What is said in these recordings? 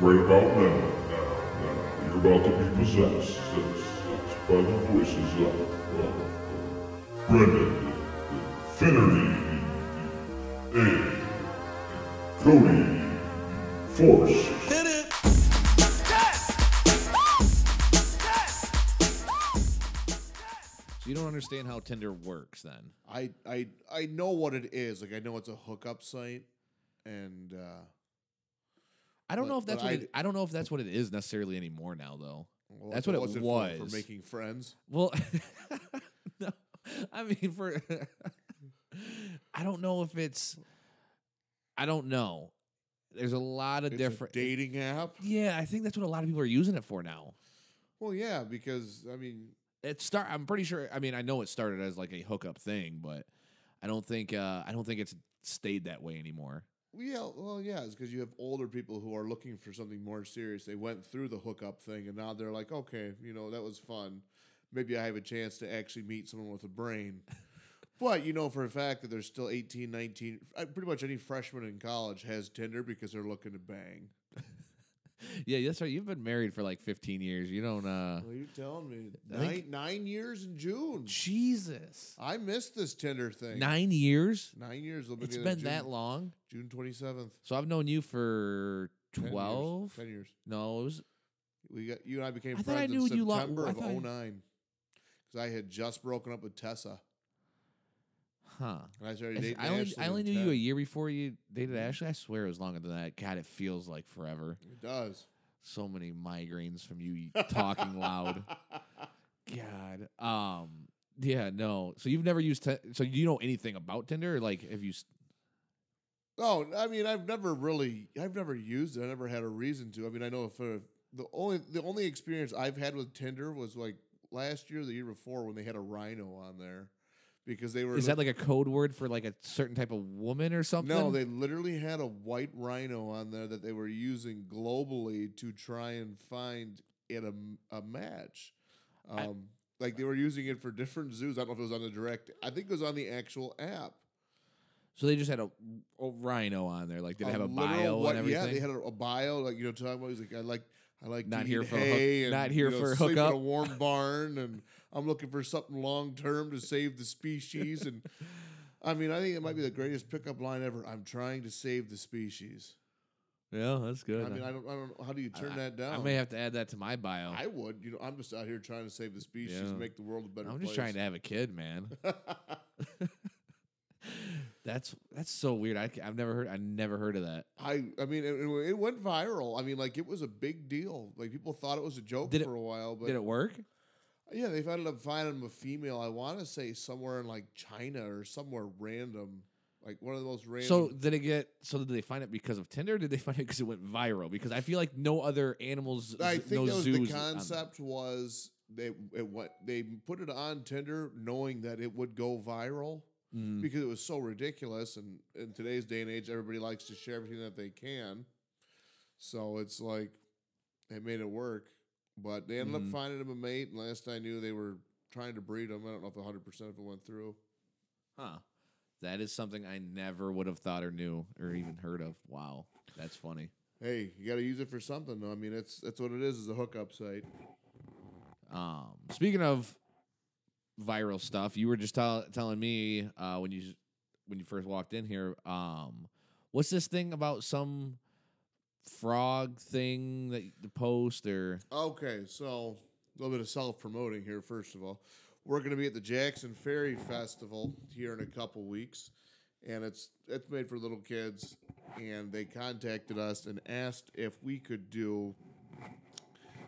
Right about now, now, now, you're about to be possessed it's, it's by the voices of uh, Brendan, Finnery, and Cody Force. So you don't understand how Tinder works then? I I I know what it is. Like I know it's a hookup site, and uh, I don't But- know if that's what I- it, I don't know if that's what it is necessarily anymore now though. well, That's what it was for- for, making friends. Well, no, I mean for I don't know if it's I don't know. There's a lot of It's different dating app. Yeah, I think that's what a lot of people are using it for now. Well, yeah, because I mean, It start I'm pretty sure I mean I know it started as like a hookup thing, but I don't think uh I don't think it's stayed that way anymore. Yeah, well, yeah, it's because you have older people who are looking for something more serious. They went through the hookup thing, and now they're like, okay, you know, that was fun. Maybe I have a chance to actually meet someone with a brain. But you know for a fact that there's still 18, 19, uh, pretty much any freshman in college has Tinder because they're looking to bang. Yeah, that's right. You've been married for like 15 years. You don't uh What are you telling me? I Nine, think- nine years in June. Jesus. I missed this Tinder thing. 9 years? Nine years. it'll It's the been June, that long. June 27th. So I've known you for 10 years. 12? 10 years. No, it was We got you and I became I thought friends I knew in you lo- September I of thought 09. Because I had just broken up with Tessa. Huh. And I started dating I only, Ashley I only in knew you 10. a year before you dated Ashley. I swear it was longer than that. God, it feels like forever. It does. So many migraines from you talking loud. God. Um. Yeah. No. So you've never used. Ti- so you know anything about Tinder? Like, have you? s- Oh, I mean, I've never really, I've never used it. I never had a reason to. I mean, I know for the only, the only experience I've had with Tinder was like last year, the year before, when they had a rhino on there, because they were. Is that like a code word for like a certain type of woman or something? No, they literally had a white rhino on there that they were using globally to try and find it a, a match. Um, I- like they were using it for different zoos. I don't know if it was on the direct. I think it was on the actual app. So they just had a, a rhino on there. Like, did it have a bio white- and everything? Yeah, they had a, a bio, like you know, talking about. He's like, I like, I like Not to here for a hook- hay and not here you know, for a sleep in hookup. a warm barn, and I'm looking for something long term to save the species. And I mean, I think it might be the greatest pickup line ever. I'm trying to save the species. yeah, that's good. I mean, I don't, I don't know. How do you turn I- that down? I may have to add that to my bio. I would. You know, I'm just out here trying to save the species Yeah. make the world a better I'm place. just trying to have a kid, man. that's that's so weird. I, have never heard. I never heard of that. I, I mean, it, it went viral. I mean, like it was a big deal. Like people thought it was a joke Did it- for a while, but Did it work? Yeah, they ended up finding a female. I want to say somewhere in like China or somewhere random, like one of the most random. So did it get? So did they find it because of Tinder? or Did they find it because it went viral? Because I feel like no other animals. I think no that was the on- concept was they it went they put it on Tinder knowing that it would go viral. Mm. because it was so ridiculous and in today's day and age everybody likes to share everything that they can so it's like they made it work but they ended Mhm. up finding him a mate and last i knew they were trying to breed him i don't know if 100% if it went through Huh. That is something I never would have thought or knew or even heard of. Wow, that's funny. hey you got to use it for something though i mean it's that's what it is is a hookup site Um, speaking of viral stuff, you were just tell- telling me uh, when you when you first walked in here. Um, what's this thing about some frog thing that the post or okay so a little bit of self-promoting here first of all we're going to be at the jackson ferry festival here in a couple weeks and it's it's made for little kids and they contacted us and asked if we could do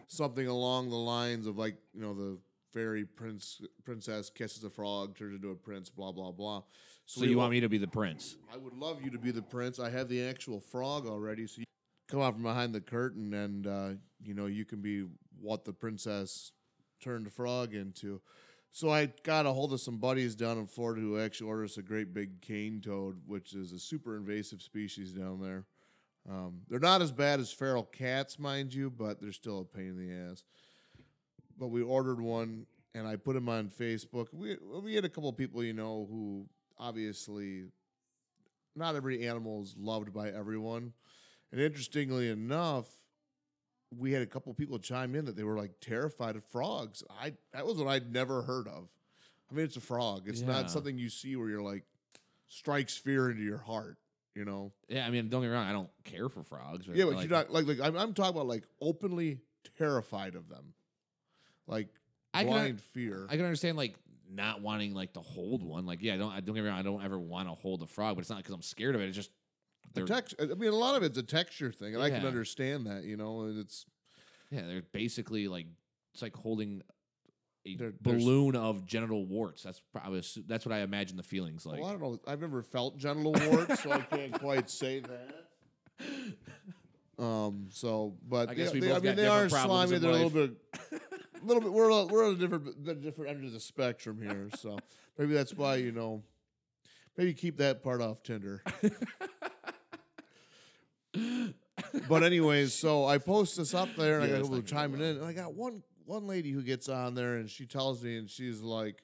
something along the lines of like you know the fairy prince princess kisses a frog turns into a prince blah blah blah so you we want me to be the prince? I would love you to be the prince. I have the actual frog already, so you come out from behind the curtain, and uh, you know you can be what the princess turned frog into. So I got a hold of some buddies down in Florida who actually ordered us a great big cane toad, which is a super invasive species down there. Um, they're not as bad as feral cats, mind you, but they're still a pain in the ass. But we ordered one, and I put them on Facebook. We we had a couple people, you know, who obviously not every animal is loved by everyone. And interestingly enough, we had a couple people chime in that they were like terrified of frogs. I that was what I'd never heard of. I mean, it's a frog. It's Yeah. not something you see where you're like strikes fear into your heart. You know? Yeah, I mean, don't get me wrong. I don't care for frogs. Yeah, but like, you're not like like I'm, I'm talking about like openly terrified of them, like I can- blind fear. I can understand like not wanting like to hold one. Like, yeah, I don't. I don't get me wrong. I don't ever want to hold a frog, but it's not because I'm scared of it. It's just they're text. I mean, a lot of it's a texture thing, and I can Yeah. understand that. You know, and it's yeah, they're basically like it's like holding a They're- there's- balloon of genital warts. That's probably that's what I imagine the feelings like. well, I don't know. I've never felt genital warts, so I can't quite say that. Um. So, but I guess we they, both I mean, got they are problems slimy. in They're a little bit, a little bit. We're a, we're on a different, the different end of the spectrum here. So maybe that's why you know, maybe keep that part off Tinder. but anyways, so I post this up there, and Yeah, I got people gonna chiming in, and I got one one lady who gets on there, and she tells me, and she's like.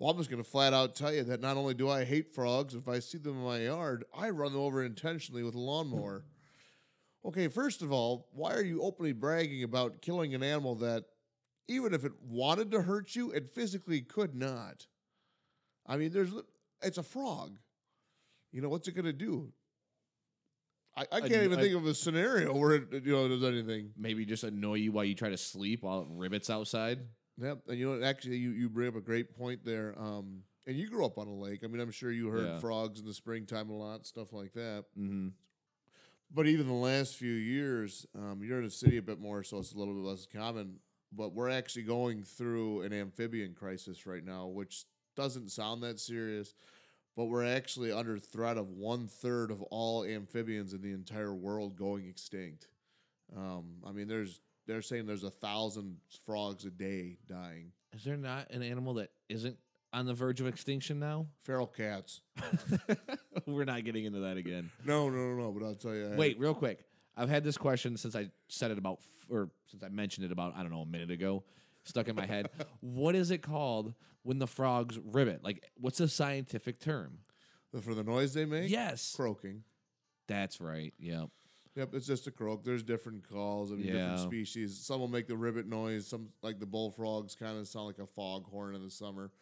Well, I'm just going to flat out tell you that not only do I hate frogs, if I see them in my yard, I run them over intentionally with a lawnmower. Okay, first of all, why are you openly bragging about killing an animal that, even if it wanted to hurt you, it physically could not? I mean, there's it's a frog. You know what's it going to do? I, I can't even think of a scenario where it you know does anything. Maybe just annoy you while you try to sleep while it ribbits outside. Yep, and you know actually you you bring up a great point there. Um, and you grew up on a lake. I mean, I'm sure you heard Yeah. frogs in the springtime a lot, stuff like that. Mm-hmm. But even the last few years, um, you're in a city a bit more, so it's a little bit less common. But we're actually going through an amphibian crisis right now, which doesn't sound that serious. But we're actually under threat of one third of all amphibians in the entire world going extinct. Um, I mean, there's they're saying there's a thousand frogs a day dying. Is there not an animal that isn't on the verge of extinction now? Feral cats. We're not getting into that again. No, no, no, no. But I'll tell you. I- Wait, real quick. I've had this question since I said it about, or since I mentioned it about, I don't know, a minute ago. Stuck in my head. what is it called when the frogs ribbit? Like, what's the scientific term? for the noise they make. Yes, croaking. that's right. Yep. Yep, it's just a croak. There's different calls. I mean, Yeah. different species. Some will make the ribbit noise. Some, like the bullfrogs, kind of sound like a foghorn in the summer.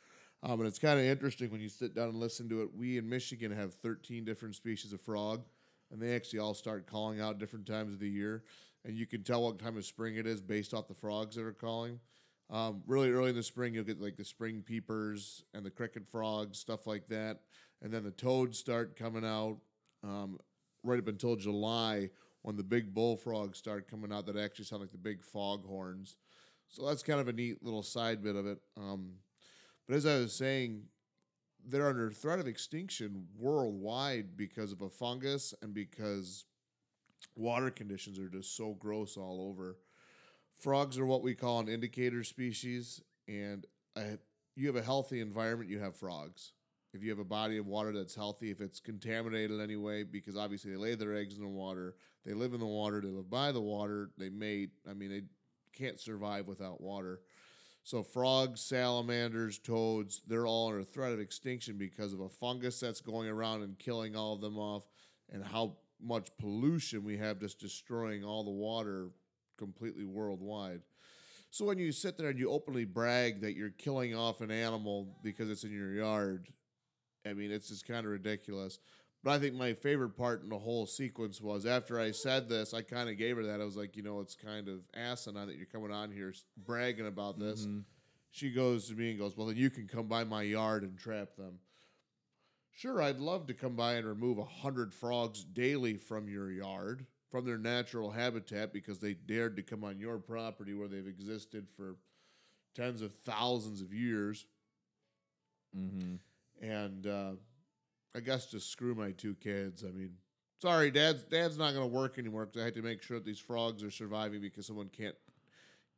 Um, and it's kind of interesting when you sit down and listen to it. We in Michigan have 13 different species of frog, and they actually all start calling out different times of the year. And you can tell what time of spring it is based off the frogs that are calling. Um, really early in the spring, you'll get like the spring peepers and the cricket frogs, stuff like that. And then the toads start coming out um, right up until July when the big bullfrogs start coming out that actually sound like the big foghorns. So that's kind of a neat little side bit of it. Um, but as I was saying, they're under threat of extinction worldwide because of a fungus and because water conditions are just so gross all over. Frogs are what we call an indicator species, and you have a healthy environment, you have frogs. If you have a body of water that's healthy, if it's contaminated anyway, because obviously they lay their eggs in the water, they live in the water, they live by the water, they mate. I mean, they can't survive without water. So frogs, salamanders, toads, they're all under threat of extinction because of a fungus that's going around and killing all of them off and how much pollution we have just destroying all the water completely worldwide. So when you sit there and you openly brag that you're killing off an animal because it's in your yard, I mean, it's just kind of ridiculous. But I think my favorite part in the whole sequence was after I said this, I kind of gave her that. I was like, you know, it's kind of asinine that you're coming on here bragging about this. Mhm. She goes to me and goes, Well, then you can come by my yard and trap them. Sure, I'd love to come by and remove a hundred frogs daily from your yard, from their natural habitat, because they dared to come on your property where they've existed for tens of thousands of years. Mhm. And uh, I guess just screw my two kids. I mean, sorry, dad's dad's not going to work anymore because I had to make sure that these frogs are surviving because someone can't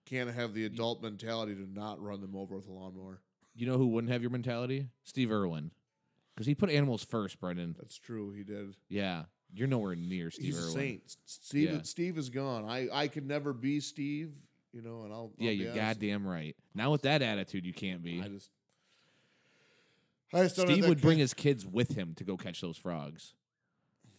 can't have the adult mentality to not run them over with a lawnmower. You know who wouldn't have your mentality? Steve Irwin, because he put animals first, Brendan. That's true. He did. Yeah, you're nowhere near Steve He's a saint. Steve Yeah. Steve is gone. I I could never be Steve. You know, and I'll. Yeah, I'll you're goddamn right. Now with that attitude, you can't be. I just. I just Steve would bring his kids with him to go catch those frogs.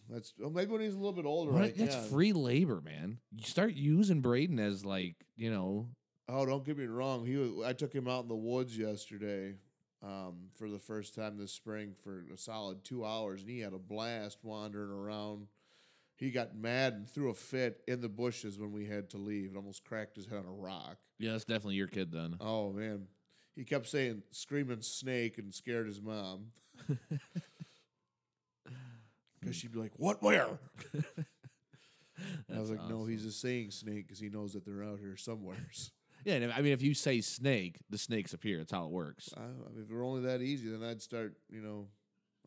That's well, maybe when he's a little bit older. What? I That's can. free labor, man. You start using Braden as like, you know, Oh, don't get me wrong. He was, I took him out in the woods yesterday um, for the first time this spring for a solid two hours, and he had a blast wandering around. He got mad and threw a fit in the bushes when we had to leave. and almost cracked his head on a rock. yeah, that's definitely your kid then. Oh man, he kept saying screaming snake and scared his mom. Because she'd be like, "What? Where?" I was like, "No, he's awesome. just saying snake because he knows that they're out here somewhere." Yeah, and if- I mean, if you say snake, the snakes appear. That's how it works. I, I mean, if it were only that easy, then I'd start, you know,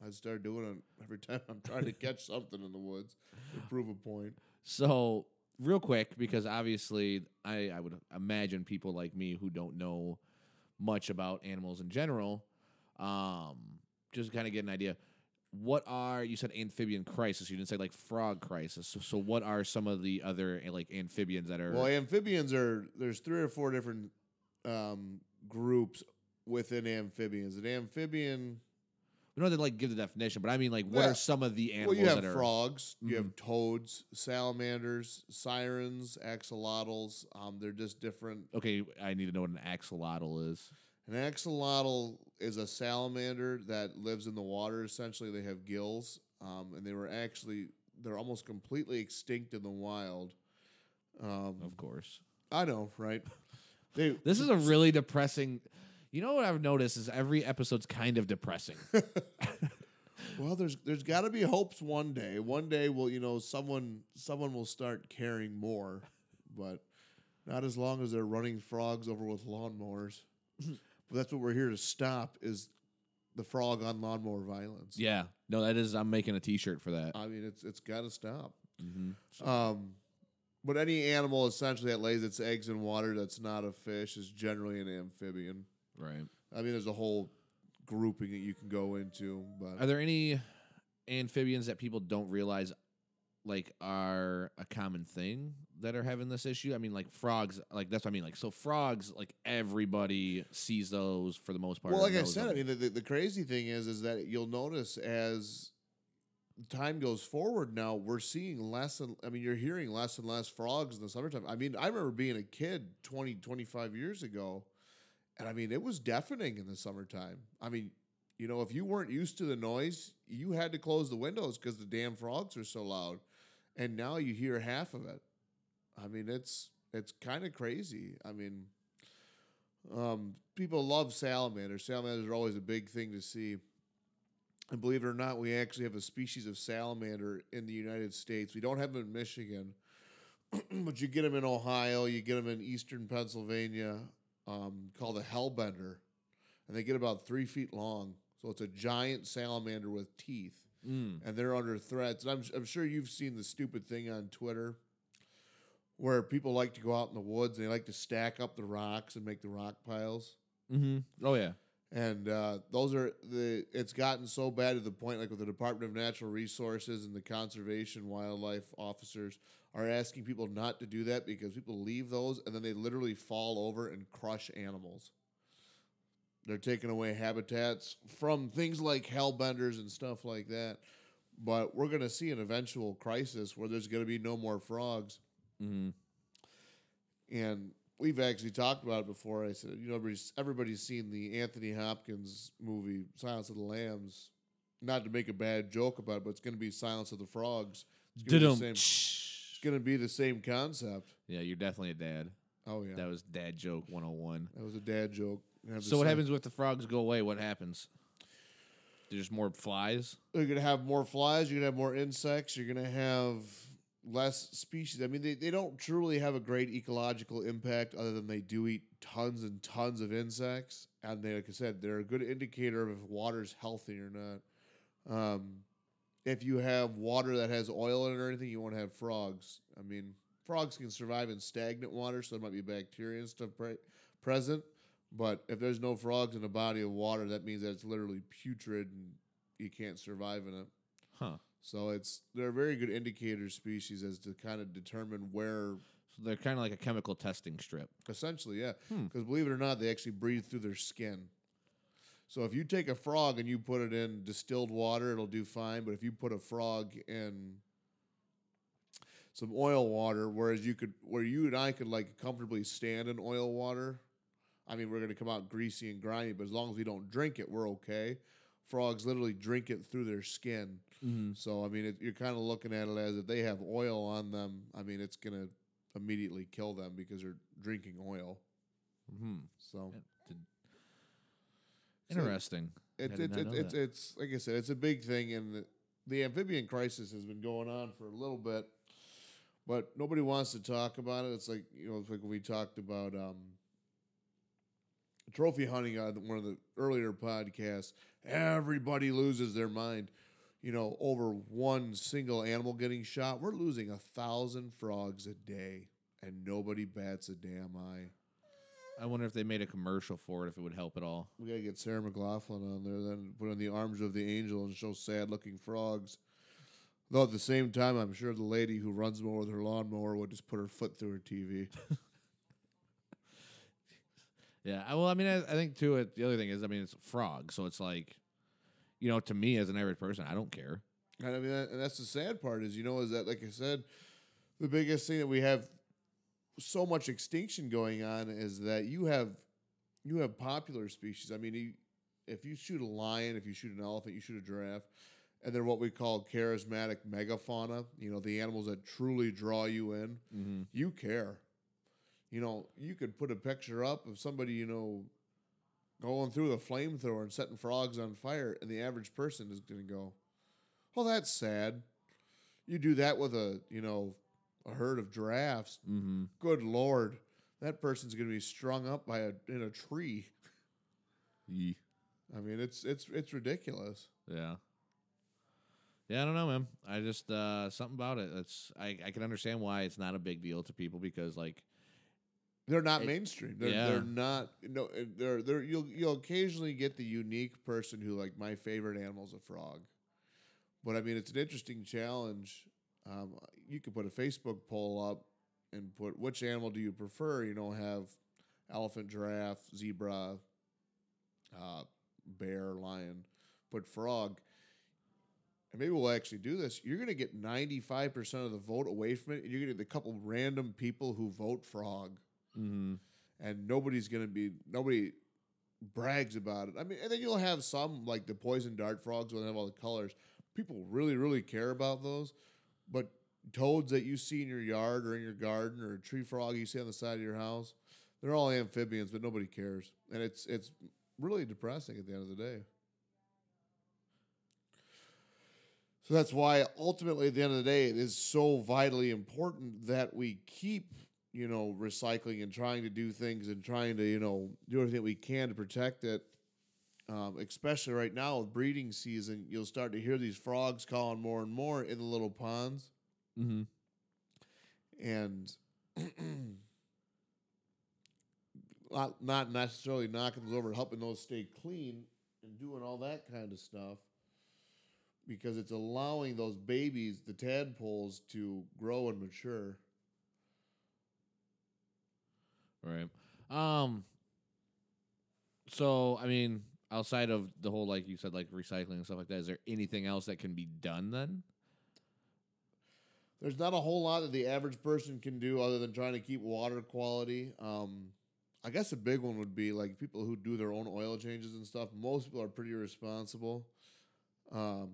I'd start doing it every time I'm trying to catch something in the woods to prove a point. So, real quick, because obviously, I, I would imagine people like me who don't know much about animals in general, um, just kind of get an idea. What are you said amphibian crisis? You didn't say like frog crisis. So, so what are some of the other like amphibians that are? Well, amphibians are there's three or four different um, groups within amphibians. An amphibian, we don't have to like give the definition, but I mean like what Yeah. are some of the animals? well, you have that are? frogs, you have toads, salamanders, sirens, axolotls. Um, they're just different Okay, I need to know what an axolotl is. An axolotl is a salamander that lives in the water. Essentially, they have gills, um, and they were actually they're almost completely extinct in the wild. Um, Of course. I know, right? They This is a really depressing. You know what I've noticed is every episode's kind of depressing. well, there's there's got to be hopes one day. One day, will you know someone someone will start caring more, but not as long as they're running frogs over with lawnmowers. But that's what we're here to stop is the frog on lawnmower violence. yeah, no, that is. I'm making a T-shirt for that. I mean, it's it's got to stop. Mm-hmm. Um, but any animal essentially that lays its eggs in water that's not a fish is generally an amphibian. Right. I mean, there's a whole grouping that you can go into, but Are there any amphibians that people don't realize like are a common thing that are having this issue? I mean, like frogs. Like that's what I mean. Like so, frogs. Like everybody sees those for the most part. well, like I said, I mean, the, the, the crazy thing is, is that you'll notice as time goes forward now, we're seeing less and, I mean, you're hearing less and less frogs in the summertime. I mean, I remember being a kid 20, 25 years ago, and I mean, it was deafening in the summertime. I mean, you know, if you weren't used to the noise, you had to close the windows because the damn frogs are so loud. And now you hear half of it. I mean, it's it's kind of crazy. I mean, um, people love salamanders. Salamanders are always a big thing to see. And believe it or not, we actually have a species of salamander in the United States. We don't have them in Michigan, but you get them in Ohio. You get them in eastern Pennsylvania, um, called a hellbender, and they get about three feet long. So it's a giant salamander with teeth, Mm. and they're under threats. And I'm I'm sure you've seen the stupid thing on Twitter where people like to go out in the woods and they like to stack up the rocks and make the rock piles. Mm-hmm. Oh yeah. And uh, those are the. It's gotten so bad to the point, like with the Department of Natural Resources and the conservation wildlife officers are asking people not to do that because people leave those and then they literally fall over and crush animals. They're taking away habitats from things like hellbenders and stuff like that. But we're going to see an eventual crisis where there's going to be no more frogs. Mm-hmm. And we've actually talked about it before. I said, you know, everybody's, everybody's seen the Anthony Hopkins movie Silence of the Lambs. Not to make a bad joke about it, but it's going to be Silence of the Frogs. It's going to be the same. It's going to be the same concept. Yeah, you're definitely a dad. Oh yeah, That was dad joke 101. that was a dad joke. Have the So what same- happens if the frogs go away? What happens? There's more flies. You're going to have more flies. You're going to have more insects. You're going to have less species. I mean, they, they don't truly have a great ecological impact other than they do eat tons and tons of insects. And they, like I said, they're a good indicator of if water's healthy or not. Um, if you have water that has oil in it or anything, you won't have frogs. I mean, frogs can survive in stagnant water, so there might be bacteria and stuff pre- present. But if there's no frogs in a body of water, that means that it's literally putrid and you can't survive in it. Huh. So it's they're a very good indicator species as to kind of determine where. So they're kind of like a chemical testing strip. Essentially, yeah, Hmm. because believe it or not, they actually breathe through their skin. So if you take a frog and you put it in distilled water, it'll do fine. But if you put a frog in some oil water, whereas you could, where you and I could like comfortably stand in oil water, I mean, we're gonna come out greasy and grimy, but as long as we don't drink it, we're okay. Frogs literally drink it through their skin. Mm-hmm. So I mean, it, you're kind of looking at it as if they have oil on them. I mean, it's gonna immediately kill them because they're drinking oil. Mm-hmm. So So Interesting. I it's did it's not it's it's, like I said, it's a big thing, and the, the amphibian crisis has been going on for a little bit, but nobody wants to talk about it. It's like you know, it's like we talked about um, trophy hunting uh, on one of the earlier podcasts. Everybody loses their mind. You know, over one single animal getting shot, we're losing a thousand frogs a day, and nobody bats a damn eye. I wonder if they made a commercial for it, if it would help at all. We gotta get Sarah McLachlan on there, then put on the arms of the angel and show sad looking frogs. Though at the same time, I'm sure the lady who runs more with her lawnmower would just put her foot through her TV. Yeah. I, well, I mean, I, I think too. It, the other thing is, I mean, it's a frog, so it's like, you know, to me as an average person, I don't care. and I mean, that, and that's the sad part is, you know, is that like I said, the biggest thing that we have so much extinction going on is that you have you have popular species. I mean, you, if you shoot a lion, if you shoot an elephant, you shoot a giraffe, and they're what we call charismatic megafauna. You know, the animals that truly draw you in. Mm-hmm. you care. You know, you could put a picture up of somebody, you know, going through the flamethrower and setting frogs on fire, and the average person is going to go, "Oh, that's sad." You do that with a, you know, a herd of giraffes. Mm-hmm. Good lord, that person's going to be strung up by a in a tree. I mean, it's it's it's ridiculous. Yeah. Yeah, I don't know, man. I just uh something about it. That's I I can understand why it's not a big deal to people because like They're not It- mainstream. They're, yeah. they're not. No, uh, they're they're. You'll you'll occasionally get the unique person who like my favorite animal is a frog, but I mean it's an interesting challenge. Um, you could put a Facebook poll up and put which animal do you prefer? You know, have elephant, giraffe, zebra, uh, bear, lion. Put frog. And maybe we'll actually do this. You're going to get 95% of the vote away from it, and you're going to get a couple random people who vote frog mm-hmm. and nobody's gonna be nobody brags about it. I mean, and then you'll have some like the poison dart frogs will have all the colors. People really, really care about those, but toads that you see in your yard or in your garden or a tree frog you see on the side of your house, they're all amphibians, but nobody cares, and it's it's really depressing at the end of the day. So that's why ultimately at the end of the day it is so vitally important that we keep, you know, recycling and trying to do things and trying to, you know, do everything we can to protect it. Um, especially right now with breeding season, you'll start to hear these frogs calling more and more in the little ponds. Mm-hmm. and not not necessarily knocking those over, helping those stay clean and doing all that kind of stuff because it's allowing those babies, the tadpoles, to grow and mature. Right. Um so I mean, outside of the whole like you said, like recycling and stuff like that, is there anything else that can be done then? There's not a whole lot that the average person can do other than trying to keep water quality. Um, I guess a big one would be like people who do their own oil changes and stuff. Most people are pretty responsible. Um,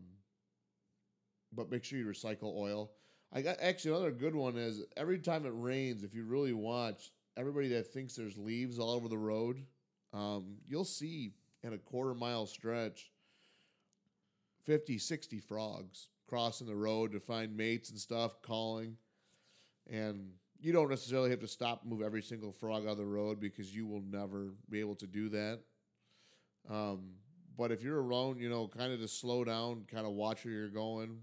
but make sure you recycle oil. I got actually another good one is every time it rains, if you really watch, everybody that thinks there's leaves all over the road, um, you'll see in a quarter mile stretch 50, 60 frogs crossing the road to find mates and stuff, calling. And you don't necessarily have to stop and move every single frog out of the road because you will never be able to do that. Um, but if you're alone, you know, kind of to slow down, kind of watch where you're going,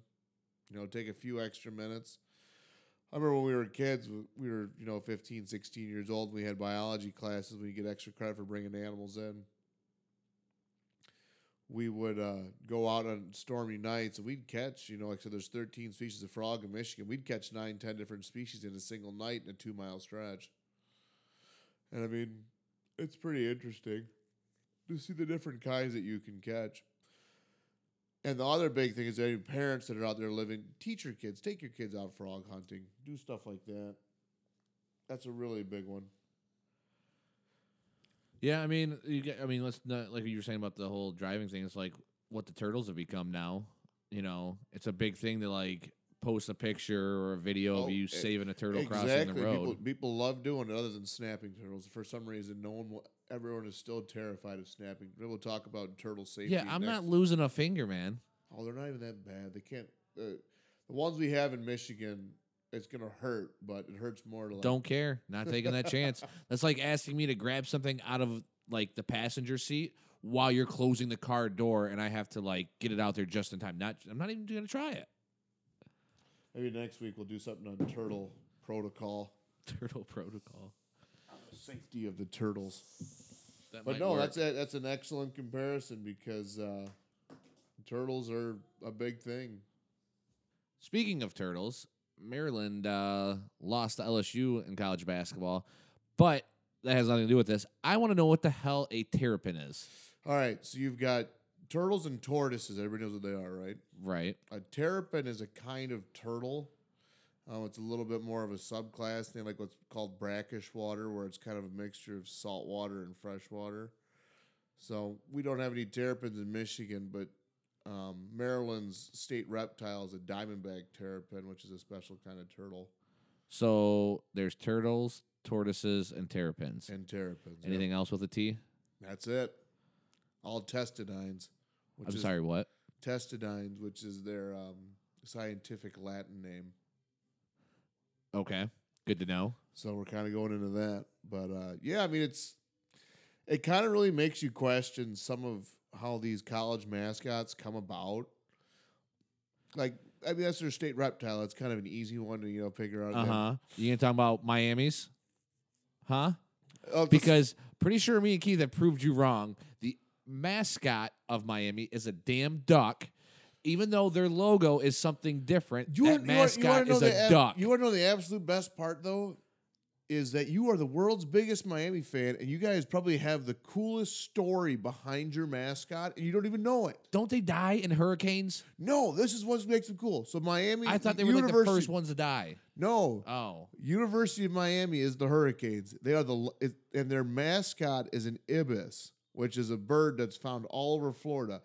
you know, take a few extra minutes. I remember when we were kids, we were, you know, 15, 16 years old, and we had biology classes. We get extra credit for bringing animals in. We would uh, go out on stormy nights, and we'd catch, you know, like I said, there's 13 species of frog in Michigan. We'd catch nine, 10 different species in a single night in a two mile stretch. And I mean, it's pretty interesting. to see the different kinds that you can catch. And the other big thing is any parents that are out there living, teach your kids, take your kids out frog hunting, do stuff like that. That's a really big one. Yeah, I mean, you get. I mean, let's not like you were saying about the whole driving thing. It's like what the turtles have become now. You know, it's a big thing to like post a picture or a video Oh, of you saving a turtle crossing the road. People, people love doing it other than snapping turtles. For some reason, no one will, everyone is still terrified of snapping. We'll talk about turtle safety. yeah, I'm next. not losing a finger, man. Oh, they're not even that bad. They can't. Uh, the ones we have in Michigan, it's gonna hurt, but it hurts more to like. Don't care. Not taking that chance. That's like asking me to grab something out of like the passenger seat while you're closing the car door, and I have to like get it out there just in time. Not. I'm not even gonna try it. Maybe next week we'll do something on turtle protocol, Turtle protocol. safety of the turtles. That But might no, work. that's a, that's an excellent comparison because uh, turtles are a big thing. Speaking of turtles, Maryland uh, lost to LSU in college basketball, but that has nothing to do with this. I want to know what the hell a terrapin is. All right, so you've got turtles and tortoises. Everybody knows what they are, right? Right. A terrapin is a kind of turtle. Um, it's a little bit more of a subclass. They like what's called brackish water, where it's kind of a mixture of salt water and fresh water. So we don't have any terrapins in Michigan, but um, Maryland's state reptile is a diamondback terrapin, which is a special kind of turtle So there's turtles, tortoises, and terrapins. and terrapins. yep. Anything else with a T? That's it. All testudines. Which I'm is sorry, what? Testudines, which is their um, scientific Latin name. Okay. Good to know. So we're kind of going into that. But uh, yeah, I mean, it's it kind of really makes you question some of how these college mascots come about. Like, I mean, that's their state reptile. It's kind of an easy one to you know figure out. Uh huh. You gonna talk about Miami's? Huh? Oh, Because pretty sure me and Keith have proved you wrong. The mascot of Miami is a damn duck. Even though their logo is something different, you that you you mascot know is a ab- duck. You want to know the absolute best part though, is that you are the world's biggest Miami fan, and you guys probably have the coolest story behind your mascot, and you don't even know it. Don't they die in hurricanes? No, this is what makes them cool. So Miami, I thought they were like the first ones to die. No, Oh, University of Miami is the Hurricanes. They are the and their mascot is an ibis, which is a bird that's found all over Florida.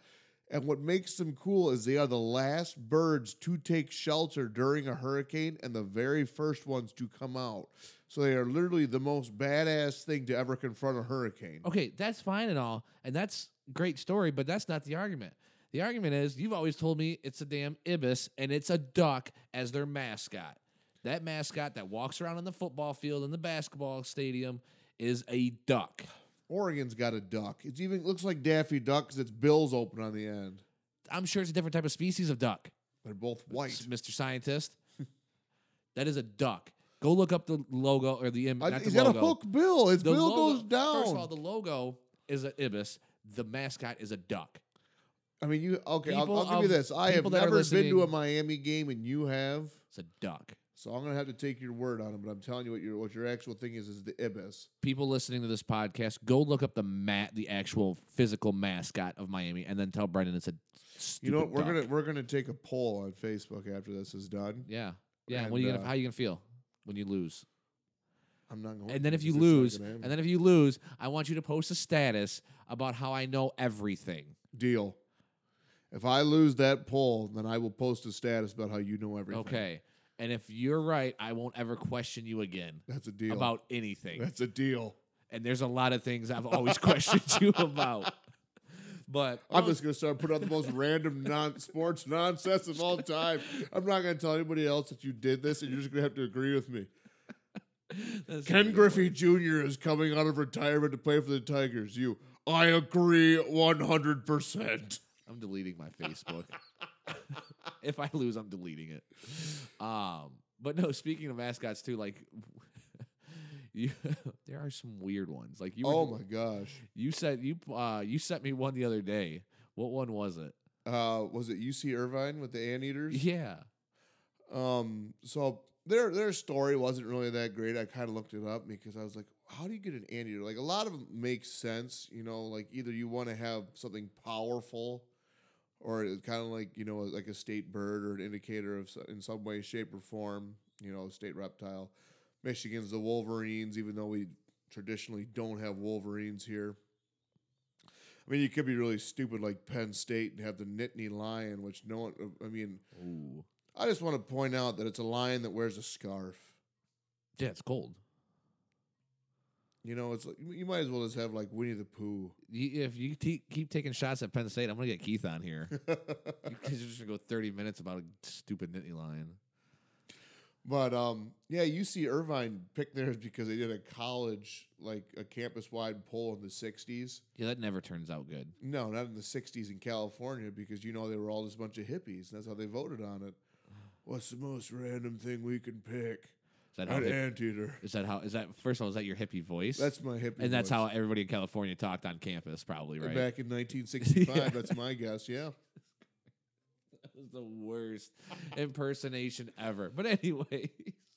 And what makes them cool is they are the last birds to take shelter during a hurricane and the very first ones to come out. So they are literally the most badass thing to ever confront a hurricane. okay, that's fine and all, and that's great story, but that's not the argument. The argument is you've always told me it's a damn ibis and it's a duck as their mascot. That mascot that walks around on the football field and the basketball stadium is a duck. Oregon's got a duck. It's even looks like Daffy Duck because its bill's open on the end. I'm sure it's a different type of species of duck. They're both white. Mr. Scientist. that is a duck. Go look up the logo or the im- I- not the he's got a hook bill. Its The bill logo- goes down. First of all, the logo is an ibis. The mascot is a duck. I mean, you okay? I'll, People I'll give you of- this. I have people that are never been to a Miami game, and you have. It's a duck. So I'm gonna have to take your word on it. But I'm telling you what your what your actual thing is is the ibis. People listening to this podcast, go look up the mat, the actual physical mascot of Miami, and then tell Brendan it's a. You know what? We're stupid gonna we're gonna take a poll on Facebook after this is done. Yeah, yeah. And, what are you gonna? uh, how are you gonna feel when you lose? I'm not going. And then to, if you lose, and then if you lose, I want you to post a status about how I know everything. deal. If I lose that poll, then I will post a status about how you know everything. Okay. And if you're right, I won't ever question you again that's a deal. about anything. that's a deal. and there's a lot of things I've always questioned you about. But I'm just gonna start putting out the most random non sports nonsense of all time. I'm not gonna tell anybody else that you did this, and you're just gonna have to agree with me. That's Ken Griffey Jr. is coming out of retirement to play for the Tigers. You, I agree 100%. I'm deleting my Facebook. if I lose, I'm deleting it. Um, but no, speaking of mascots too, like you, there are some weird ones. Like you, were, Oh my gosh. you said you uh you sent me one the other day. What one was it? Uh, was it UC Irvine with the anteaters? Yeah. Um, so their their story wasn't really that great. I kind of looked it up because I was like, how do you get an anteater? Like a lot of them make sense, you know. Like either you want to have something powerful, or it's kind of like you know like a state bird or an indicator of in some way, shape, or form. You know, state reptile. Michigan's the Wolverines, even though we traditionally don't have Wolverines here. I mean, you could be really stupid like Penn State and have the Nittany Lion, which no one. Uh, I mean, Ooh. I just want to point out that it's a lion that wears a scarf. Yeah, it's cold. You know, it's like you might as well just have like Winnie the Pooh. You, if you te- keep taking shots at Penn State, I'm gonna get Keith on here. Because you're just gonna go 30 minutes about a stupid Nittany lion. but um, yeah, UC Irvine picked theirs because they did a college like a campus wide poll in the '60s. Yeah, that never turns out good. No, not in the '60s in California because you know they were all just a bunch of hippies. That's how they voted on it. What's the most random thing we can pick? That how? An hip- anteater. is that how? Is that first of all? Is that your hippie voice? That's my hippie. and that's voice. how everybody in California talked on campus, probably right. Back in 1965, Yeah. that's my guess. Yeah. That was the worst impersonation ever. But anyway,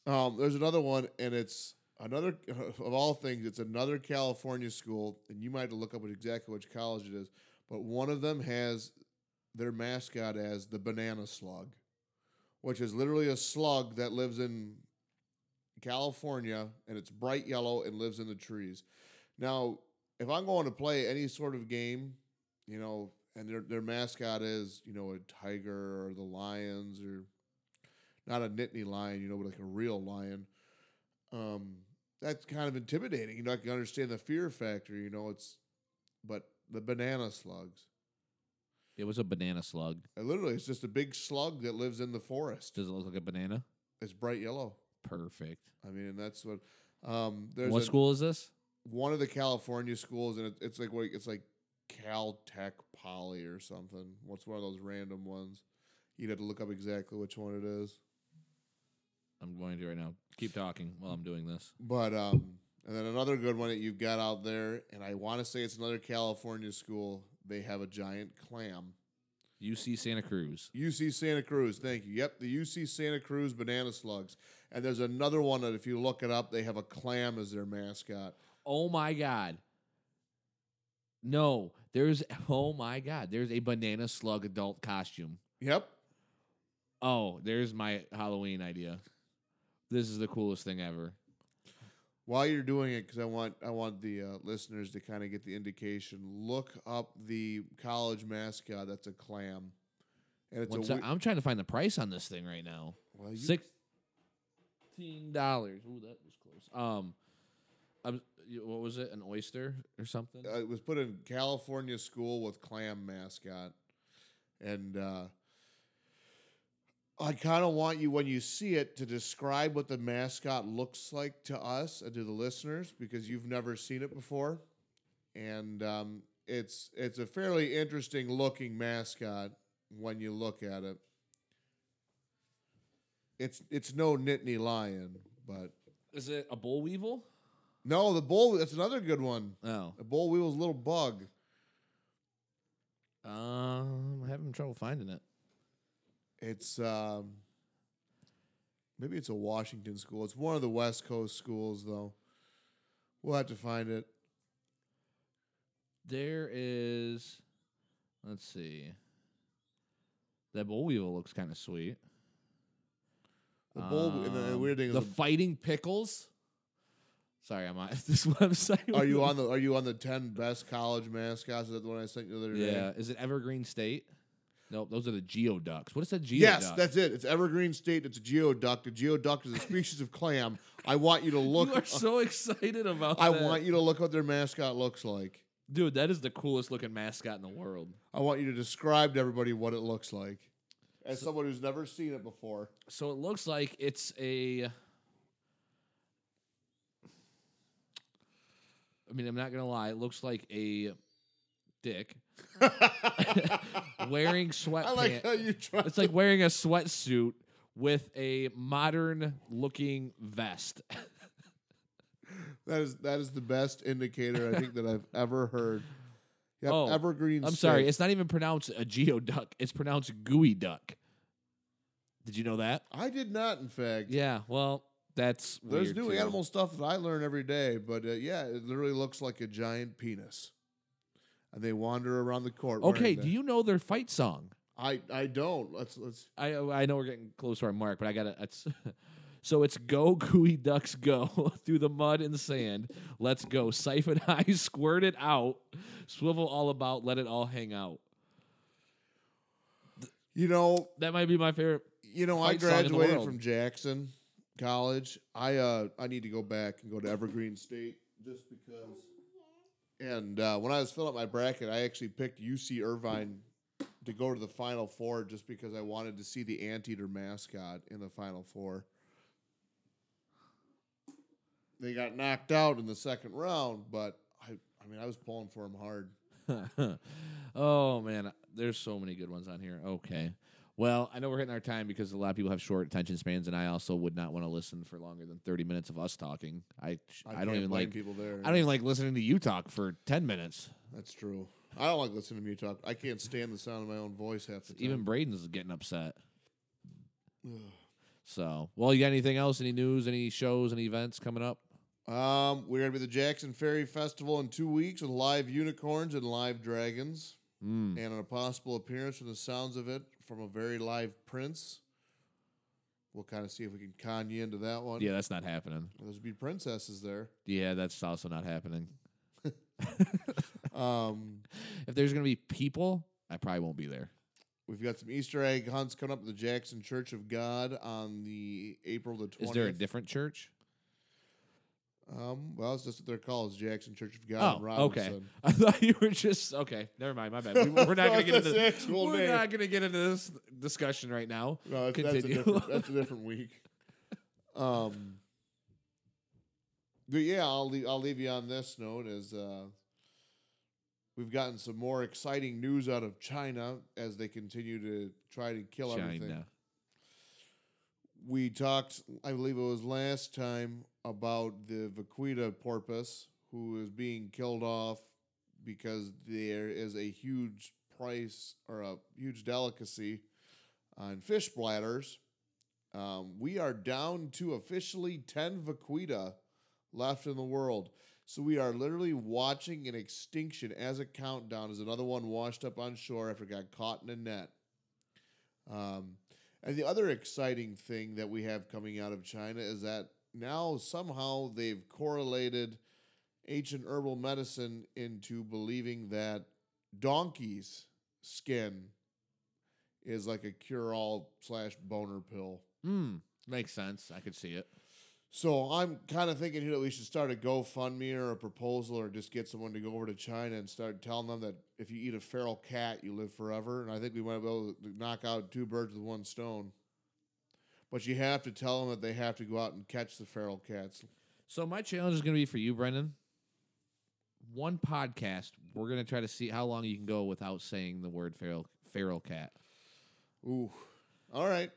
Um, there's another one, and it's another of all things. It's another California school, and you might have to look up what exactly which college it is. But one of them has their mascot as the banana slug, which is literally a slug that lives in California, and it's bright yellow and lives in the trees. Now, if I'm going to play any sort of game, you know, and their their mascot is you know a tiger or the lions or not a Nittany lion, you know, but like a real lion. Um, that's kind of intimidating. You know, I can understand the fear factor. You know, it's but the banana slugs. it was a banana slug. literally, it's just a big slug that lives in the forest. Does it look like a banana? It's bright yellow. Perfect. I mean, and that's what. Um, there's what a- school is this? one of the California schools, and it, it's like what it's like Caltech Poly or something. What's one of those random ones? You'd have to look up exactly which one it is. I'm going to right now. Keep talking while I'm doing this. But um, and then another good one that you've got out there, and I want to say it's another California school. They have a giant clam. UC Santa Cruz. UC Santa Cruz, thank you. Yep, the UC Santa Cruz banana slugs. And there's another one that if you look it up, they have a clam as their mascot. Oh my god. No, there's oh my god, there's a banana slug adult costume. Yep. Oh, there's my Halloween idea. This is the coolest thing ever. While you're doing it, because I want I want the uh, listeners to kind of get the indication. Look up the college mascot. That's a clam, and it's What's a that? I'm trying to find the price on this thing right now. well, you, Sixteen dollars. Ooh, that was close. Um, I'm, what was it? An oyster or something? uh, it was put in California school with clam mascot, and uh, I kind of want you when you see it to describe what the mascot looks like to us and to the listeners because you've never seen it before, and um, it's it's a fairly interesting looking mascot when you look at it. It's it's no Nittany lion, but Is it a boll weevil? no, the bull. That's another good one. Oh, A bull weevil's a little bug. um, I'm having trouble finding it. It's um, maybe it's a Washington school. It's one of the West Coast schools, though. We'll have to find it. There is. Let's see. That boll weevil looks kind of sweet. The bull. and the, Um, weird thing is, the the- fighting pickles. Sorry, I'm on this website. are you on the Are you on the ten best college mascots? Is that the one I sent you the other day? Yeah, is it Evergreen State? Nope, those are the geoducks. What is that geoduck? Yes, that's it. It's Evergreen State. It's a geoduck. A geoduck is a species of clam. I want you to look. you are so excited about I that. want you to look what their mascot looks like. Dude, that is the coolest looking mascot in the world. I want you to describe to everybody what it looks like, as someone who's never seen it before. So it looks like it's a. I mean, I'm not gonna lie. It looks like a dick wearing sweatpants. I like how you try. it's like wearing a sweatsuit with a modern looking vest. That is that is the best indicator I think that I've ever heard. Yep, Oh, Evergreen. I'm sorry, it's not even pronounced a geoduck. It's pronounced gooey duck. Did you know that? I did not, in fact. Yeah. Well, that's There's new too. animal stuff that I learn every day, but uh, yeah, it literally looks like a giant penis. And they wander around the court. Okay. Do that. you know their fight song? I I don't. Let's let's. I I know we're getting close to our mark, but I gotta. So it's go gooey ducks go through the mud and sand. Let's go siphon high, squirt it out, swivel all about, let it all hang out. You know, That might be my favorite. you know, I graduated from Jackson College. I uh I need to go back and go to Evergreen State just because. And uh, when I was filling up my bracket, I actually picked UC Irvine to go to the Final Four just because I wanted to see the Anteater mascot in the Final Four. They got knocked out in the second round, but I I mean I was pulling for them hard. oh man, there's so many good ones on here. Okay. Well, I know we're hitting our time because a lot of people have short attention spans, and I also would not want to listen for longer than 30 minutes of us talking. I I, don't even like people there. I don't even like listening to you talk for 10 minutes. That's true. I don't like listening to you talk. I can't stand the sound of my own voice half the time. Even Braden's getting upset. So, well, you got anything else? Any news? Any shows? Any events coming up? Um, we're gonna be at the Jackson Ferry Festival in two weeks with live unicorns and live dragons, Mm. and a possible appearance from the sounds of it from a very live Prince. We'll kind of see if we can con you into that one. Yeah, that's not happening. there's be princesses there. Yeah, that's also not happening. Um, If there's gonna be people, I probably won't be there. we've got some Easter egg hunts coming up at the Jackson Church of God on the April the 20th. Is there a different church? Um, well, it's just what they're called, is Jackson Church of God. Oh, okay. Robinson. I thought you were just okay. Never mind. My bad. We, we're not gonna get into actual we're name. not gonna get into this discussion right now. No, that's, that's, a different, that's a different week. Um, but yeah, I'll leave, I'll leave you on this note as uh, we've gotten some more exciting news out of China as they continue to try to kill everything. We talked, I believe it was last time, about the vaquita porpoise who is being killed off because there is a huge price or a huge delicacy on fish bladders. Um, we are down to officially 10 vaquita left in the world. So we are literally watching an extinction as a countdown as another one washed up on shore after it got caught in a net. Um, and the other exciting thing that we have coming out of China is that now somehow they've correlated ancient herbal medicine into believing that donkey's skin is like a cure all slash boner pill. Hmm. Makes sense. I could see it. So I'm kind of thinking here that we should start a GoFundMe or a proposal or just get someone to go over to China and start telling them that if you eat a feral cat, you live forever. And I think we might be able to knock out two birds with one stone. But you have to tell them that they have to go out and catch the feral cats. So my challenge is going to be for you, Brendan. One podcast. We're going to try to see how long you can go without saying the word feral feral cat. Ooh. All right.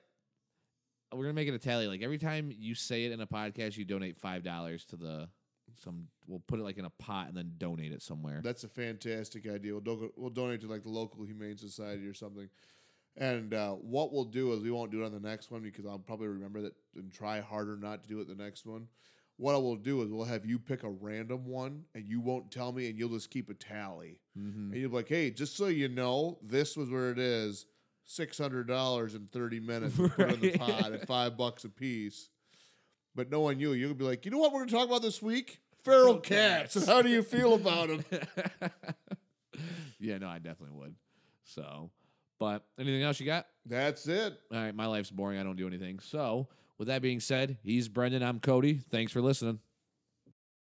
We're going to make it a tally. Like every time you say it in a podcast, you donate five dollars to the some. We'll put it like in a pot and then donate it somewhere. That's a fantastic idea. We'll, do- we'll donate to like the local humane society or something. And uh, what we'll do is we won't do it on the next one because I'll probably remember that and try harder not to do it the next one. What I will do is we'll have you pick a random one and you won't tell me and you'll just keep a tally. mm-hmm. And you'll be like, hey, just so you know, this was where it is. Six hundred dollars in thirty minutes. Put it in the pot at five bucks a piece. But knowing you, you'll be like, you know what we're gonna talk about this week? Feral cats. How do you feel about them? yeah, no, I definitely would. So, but anything else you got? That's it. All right, my life's boring. I don't do anything. So, with that being said, he's Brendan. I'm Cody. Thanks for listening.